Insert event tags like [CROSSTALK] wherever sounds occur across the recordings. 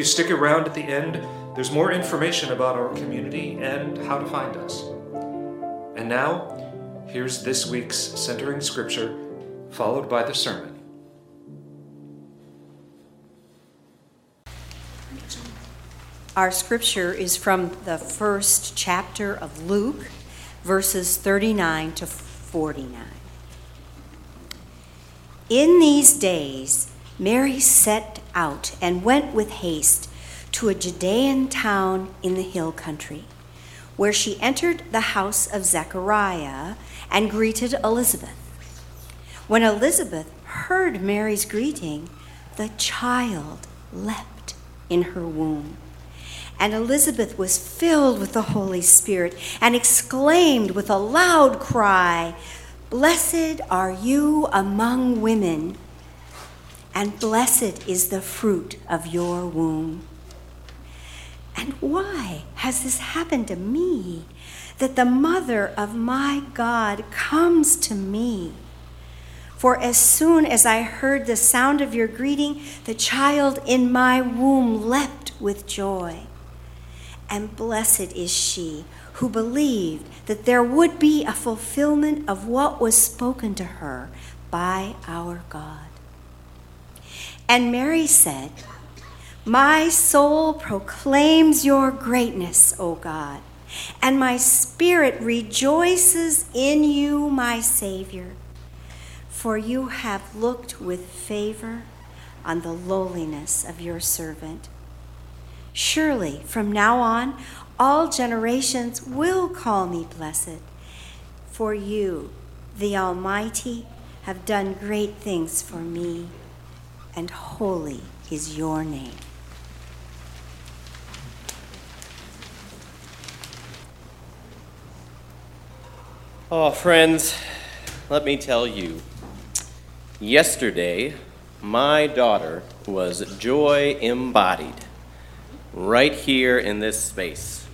you. Stick around at the end, there's more information about our community and how to find us. And now, here's this week's centering scripture, followed by the sermon. Our scripture is from the first chapter of Luke, verses 39 to 49. In these days, Mary set out and went with haste to a Judean town in the hill country, where she entered the house of Zechariah and greeted Elizabeth. When Elizabeth heard Mary's greeting, the child leapt in her womb. And Elizabeth was filled with the Holy Spirit and exclaimed with a loud cry, Blessed are you among women, and blessed is the fruit of your womb. And why has this happened to me, that the mother of my God comes to me? For as soon as I heard the sound of your greeting, the child in my womb leapt with joy and blessed is she who believed that there would be a fulfillment of what was spoken to her by our God. And Mary said, My soul proclaims your greatness, O God, and my spirit rejoices in you, my Savior, for you have looked with favor on the lowliness of your servant. Surely, from now on, all generations will call me blessed. For you, the Almighty, have done great things for me, and holy is your name. Oh, friends, let me tell you. Yesterday, my daughter was joy embodied right here in this space.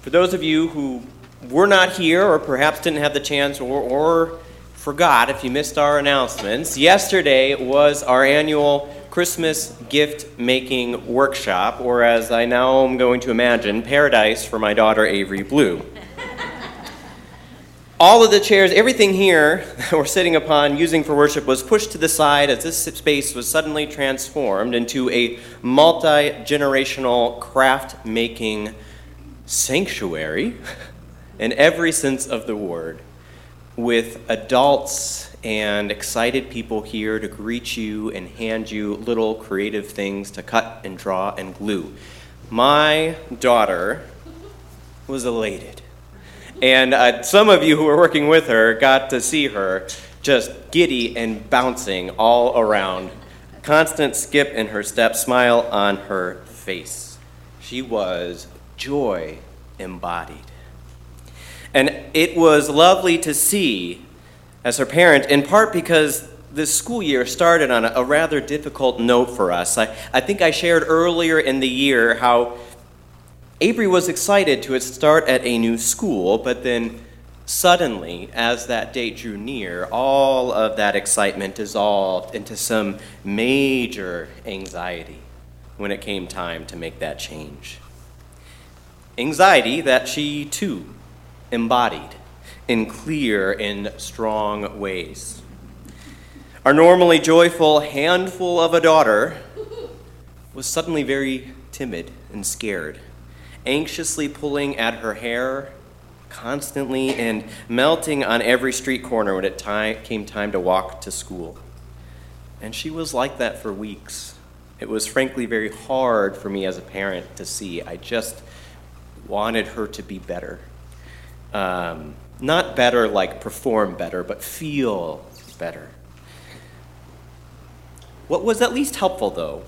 For those of you who were not here or perhaps didn't have the chance or, or forgot if you missed our announcements, yesterday was our annual Christmas gift making workshop, or as I now am going to imagine, paradise for my daughter Avery Blue. All of the chairs, everything here that we're sitting upon using for worship was pushed to the side as this space was suddenly transformed into a multi generational craft making sanctuary in every sense of the word, with adults and excited people here to greet you and hand you little creative things to cut and draw and glue. My daughter was elated and uh, some of you who were working with her got to see her just giddy and bouncing all around. Constant skip in her step, smile on her face. She was joy embodied. And it was lovely to see as her parent, in part because this school year started on a, a rather difficult note for us. I, I think I shared earlier in the year how Avery was excited to start at a new school, but then suddenly, as that date drew near, all of that excitement dissolved into some major anxiety when it came time to make that change. Anxiety that she too embodied in clear and strong ways. Our normally joyful handful of a daughter was suddenly very timid and scared anxiously pulling at her hair constantly and melting on every street corner when it time, came time to walk to school. And she was like that for weeks. It was frankly very hard for me as a parent to see. I just wanted her to be better. Um, not better like perform better, but feel better. What was at least helpful, though,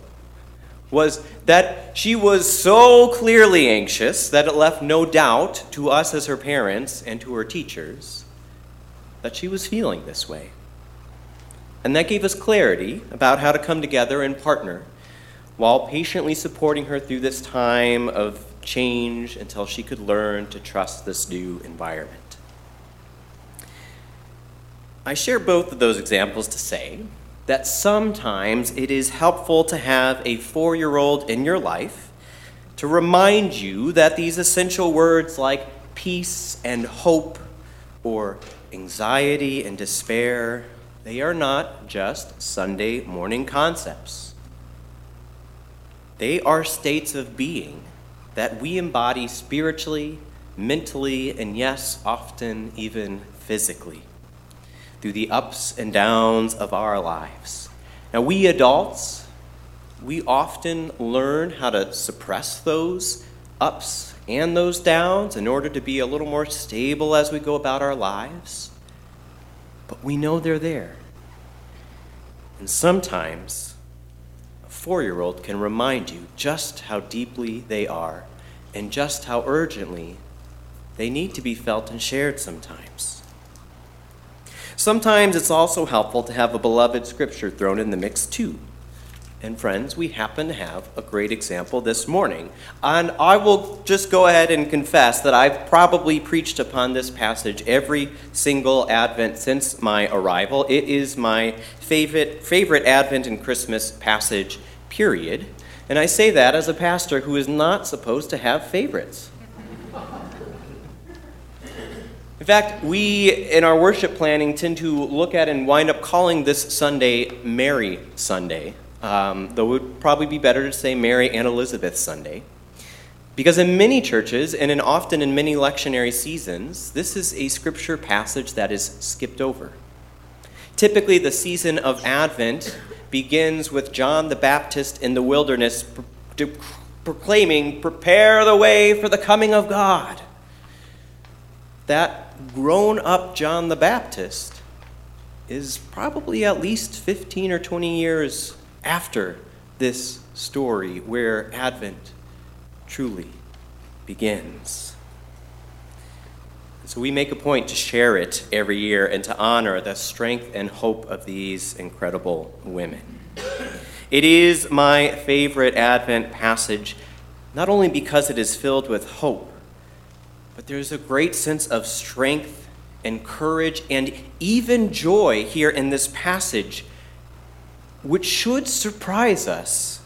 was that she was so clearly anxious that it left no doubt to us as her parents and to her teachers that she was feeling this way. And that gave us clarity about how to come together and partner while patiently supporting her through this time of change until she could learn to trust this new environment. I share both of those examples to say that sometimes it is helpful to have a four year old in your life to remind you that these essential words like peace and hope or anxiety and despair, they are not just Sunday morning concepts. They are states of being that we embody spiritually, mentally, and yes, often even physically through the ups and downs of our lives. Now, we adults, we often learn how to suppress those ups and those downs in order to be a little more stable as we go about our lives. But we know they're there. And sometimes four year old can remind you just how deeply they are and just how urgently they need to be felt and shared sometimes. Sometimes it's also helpful to have a beloved scripture thrown in the mix too. And friends, we happen to have a great example this morning. And I will just go ahead and confess that I've probably preached upon this passage every single Advent since my arrival. It is my favorite, favorite Advent and Christmas passage, period. And I say that as a pastor who is not supposed to have favorites. In fact, we in our worship planning tend to look at and wind up calling this Sunday Mary Sunday, um, though it would probably be better to say Mary and Elizabeth Sunday. Because in many churches, and in often in many lectionary seasons, this is a scripture passage that is skipped over. Typically, the season of Advent begins with John the Baptist in the wilderness pro- proclaiming, Prepare the way for the coming of God. That grown up John the Baptist is probably at least 15 or 20 years after this story where Advent truly begins. So we make a point to share it every year and to honor the strength and hope of these incredible women. It is my favorite Advent passage, not only because it is filled with hope, but there's a great sense of strength and courage and even joy here in this passage, which should surprise us.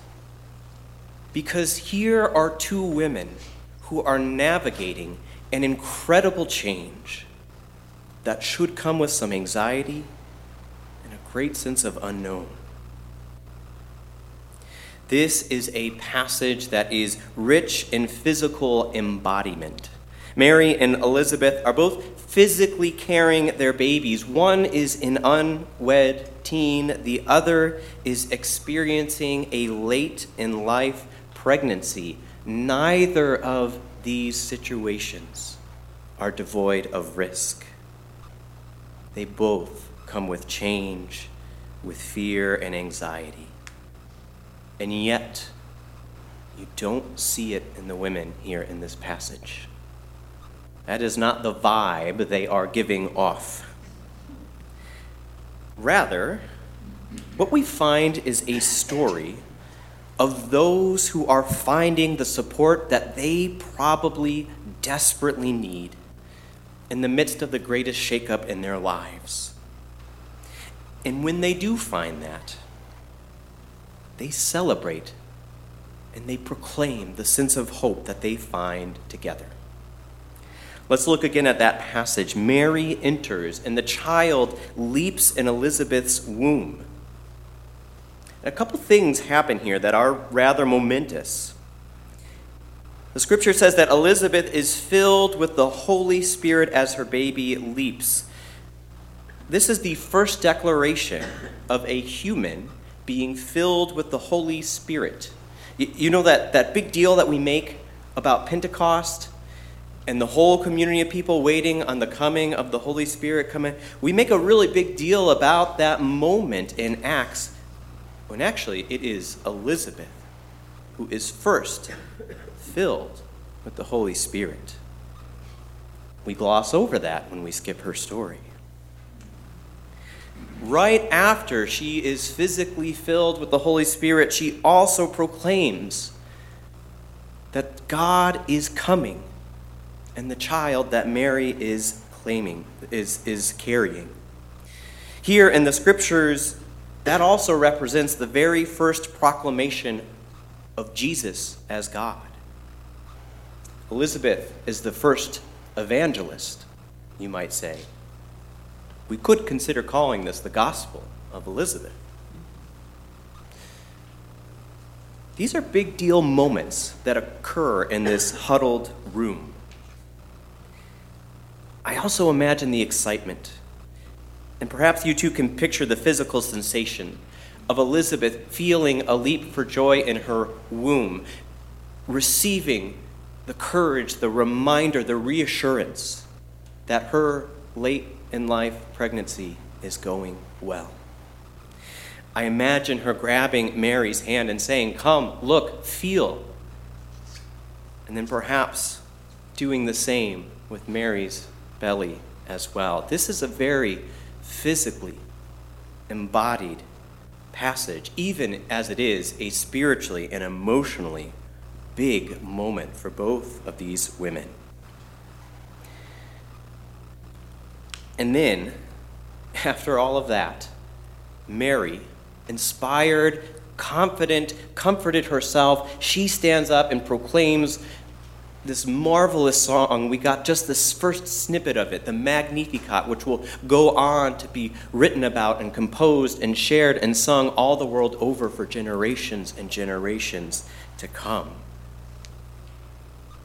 Because here are two women who are navigating an incredible change that should come with some anxiety and a great sense of unknown. This is a passage that is rich in physical embodiment. Mary and Elizabeth are both physically carrying their babies. One is an unwed teen, the other is experiencing a late in life pregnancy. Neither of these situations are devoid of risk. They both come with change, with fear and anxiety. And yet, you don't see it in the women here in this passage. That is not the vibe they are giving off. Rather, what we find is a story of those who are finding the support that they probably desperately need in the midst of the greatest shakeup in their lives. And when they do find that, they celebrate and they proclaim the sense of hope that they find together. Let's look again at that passage. Mary enters, and the child leaps in Elizabeth's womb. A couple things happen here that are rather momentous. The scripture says that Elizabeth is filled with the Holy Spirit as her baby leaps. This is the first declaration of a human being filled with the Holy Spirit. You know that, that big deal that we make about Pentecost? and the whole community of people waiting on the coming of the Holy Spirit coming, we make a really big deal about that moment in Acts when actually it is Elizabeth who is first filled with the Holy Spirit. We gloss over that when we skip her story. Right after she is physically filled with the Holy Spirit, she also proclaims that God is coming and the child that Mary is claiming, is, is carrying. Here in the scriptures, that also represents the very first proclamation of Jesus as God. Elizabeth is the first evangelist, you might say. We could consider calling this the Gospel of Elizabeth. These are big deal moments that occur in this huddled room. I also imagine the excitement. And perhaps you too can picture the physical sensation of Elizabeth feeling a leap for joy in her womb, receiving the courage, the reminder, the reassurance that her late in life pregnancy is going well. I imagine her grabbing Mary's hand and saying, Come, look, feel. And then perhaps doing the same with Mary's belly as well. This is a very physically embodied passage, even as it is a spiritually and emotionally big moment for both of these women. And then, [LAUGHS] after all of that, Mary, inspired, confident, comforted herself, she stands up and proclaims this marvelous song. We got just this first snippet of it, the Magnificat, which will go on to be written about and composed and shared and sung all the world over for generations and generations to come.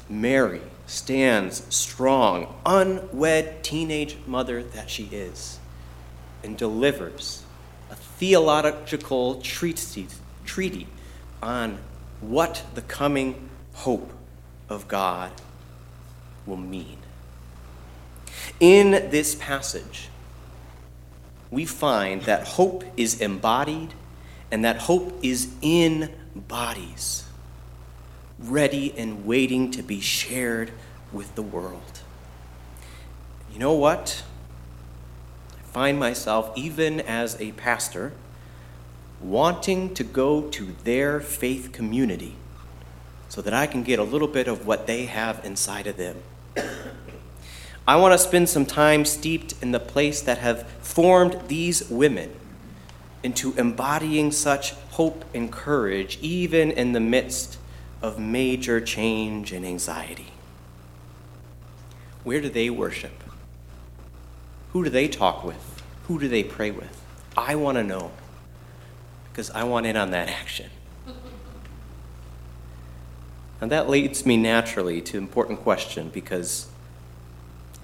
Mary stands strong, unwed teenage mother that she is, and delivers a theological treatise, treaty on what the coming hope of God will mean. In this passage, we find that hope is embodied and that hope is in bodies, ready and waiting to be shared with the world. You know what? I find myself, even as a pastor, wanting to go to their faith community so that I can get a little bit of what they have inside of them. I want to spend some time steeped in the place that have formed these women into embodying such hope and courage, even in the midst of major change and anxiety. Where do they worship? Who do they talk with? Who do they pray with? I want to know because I want in on that action. And that leads me naturally to an important question because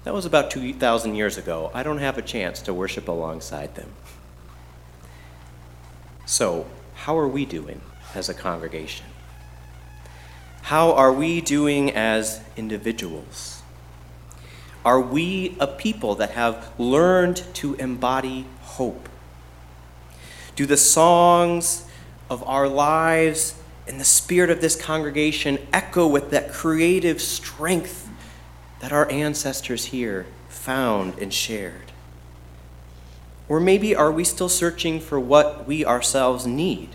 that was about 2,000 years ago. I don't have a chance to worship alongside them. So, how are we doing as a congregation? How are we doing as individuals? Are we a people that have learned to embody hope? Do the songs of our lives and the spirit of this congregation echo with that creative strength that our ancestors here found and shared? Or maybe are we still searching for what we ourselves need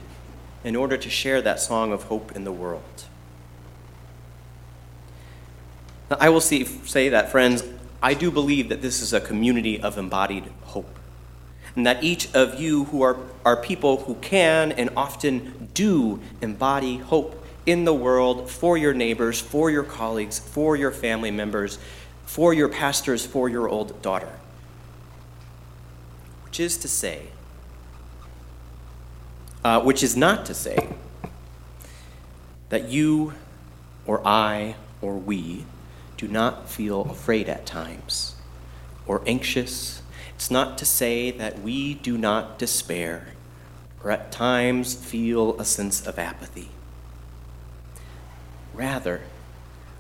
in order to share that song of hope in the world? Now, I will see, say that, friends, I do believe that this is a community of embodied hope and that each of you who are, are people who can and often do embody hope in the world for your neighbors, for your colleagues, for your family members, for your pastors, for your old daughter. Which is to say, uh, which is not to say that you or I or we do not feel afraid at times or anxious it's not to say that we do not despair or at times feel a sense of apathy. Rather,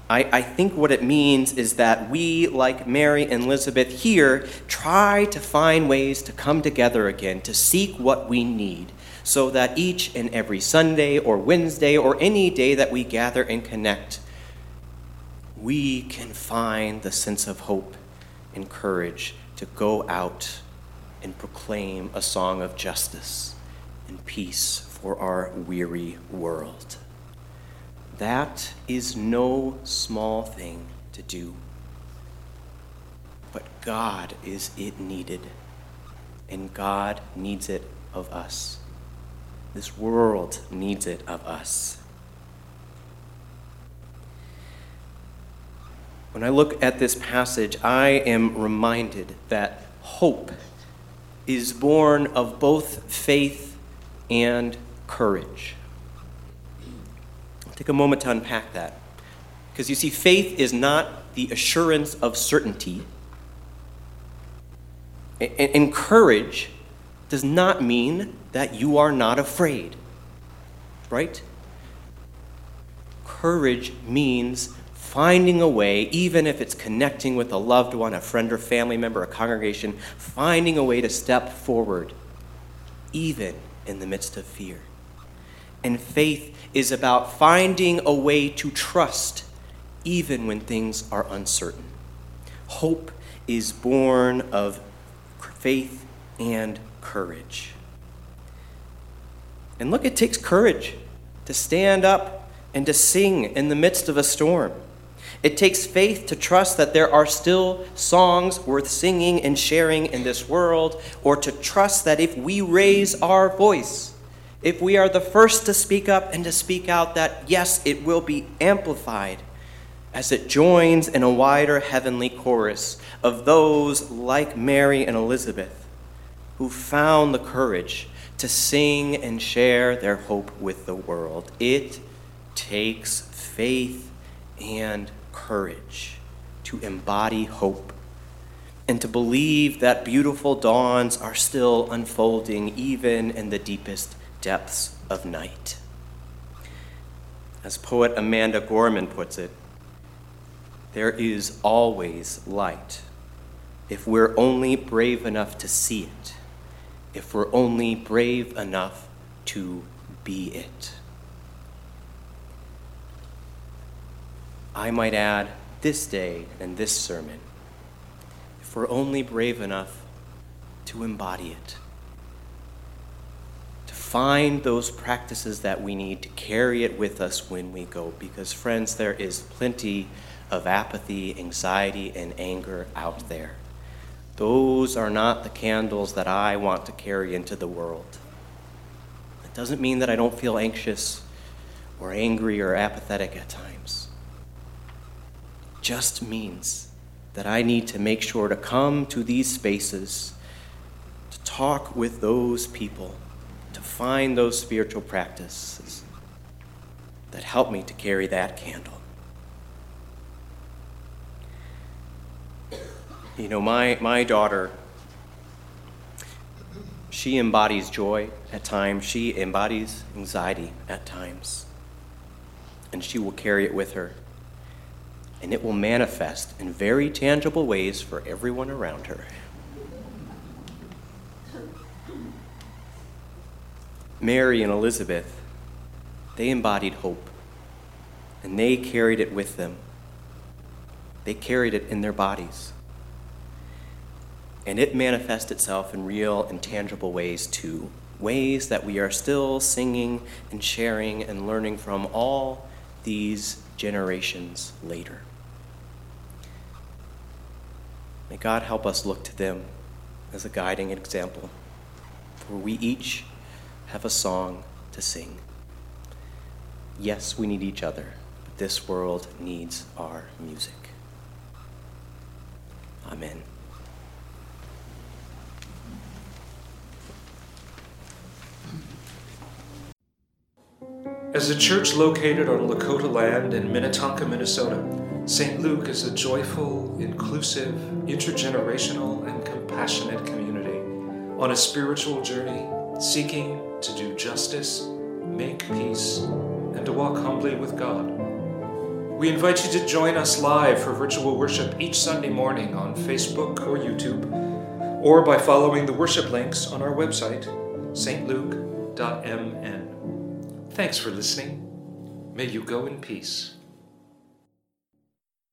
I, I, think what it means is that we, like Mary and Elizabeth here, try to find ways to come together again, to seek what we need, so that each and every Sunday or Wednesday or any day that we gather and connect, we can find the sense of hope and courage to go out and proclaim a song of justice and peace for our weary world. That is no small thing to do. But God is it needed, and God needs it of us. This world needs it of us. When I look at this passage, I am reminded that hope is born of both faith and courage. I'll take a moment to unpack that. Because you see, faith is not the assurance of certainty, and courage does not mean that you are not afraid, right? Courage means finding a way, even if it's connecting with a loved one, a friend or family member, a congregation, finding a way to step forward, even in the midst of fear. And faith is about finding a way to trust, even when things are uncertain. Hope is born of faith and courage. And look, it takes courage to stand up and to sing in the midst of a storm. It takes faith to trust that there are still songs worth singing and sharing in this world, or to trust that if we raise our voice, if we are the first to speak up and to speak out, that yes, it will be amplified as it joins in a wider heavenly chorus of those like Mary and Elizabeth who found the courage to sing and share their hope with the world. It takes faith and courage to embody hope and to believe that beautiful dawns are still unfolding even in the deepest depths of night. As poet Amanda Gorman puts it, there is always light if we're only brave enough to see it, if we're only brave enough to be it. I might add this day and this sermon, if we're only brave enough to embody it, to find those practices that we need to carry it with us when we go. Because, friends, there is plenty of apathy, anxiety, and anger out there. Those are not the candles that I want to carry into the world. It doesn't mean that I don't feel anxious or angry or apathetic at times just means that I need to make sure to come to these spaces, to talk with those people, to find those spiritual practices that help me to carry that candle. You know, my, my daughter, she embodies joy at times, she embodies anxiety at times, and she will carry it with her and it will manifest in very tangible ways for everyone around her. Mary and Elizabeth, they embodied hope, and they carried it with them. They carried it in their bodies. And it manifests itself in real and tangible ways too, ways that we are still singing and sharing and learning from all these generations later. May God help us look to them as a guiding example, for we each have a song to sing. Yes, we need each other, but this world needs our music. Amen. As a church located on Lakota land in Minnetonka, Minnesota, St. Luke is a joyful, inclusive, intergenerational, and compassionate community on a spiritual journey seeking to do justice, make peace, and to walk humbly with God. We invite you to join us live for virtual worship each Sunday morning on Facebook or YouTube, or by following the worship links on our website, stluke.mn. Thanks for listening. May you go in peace.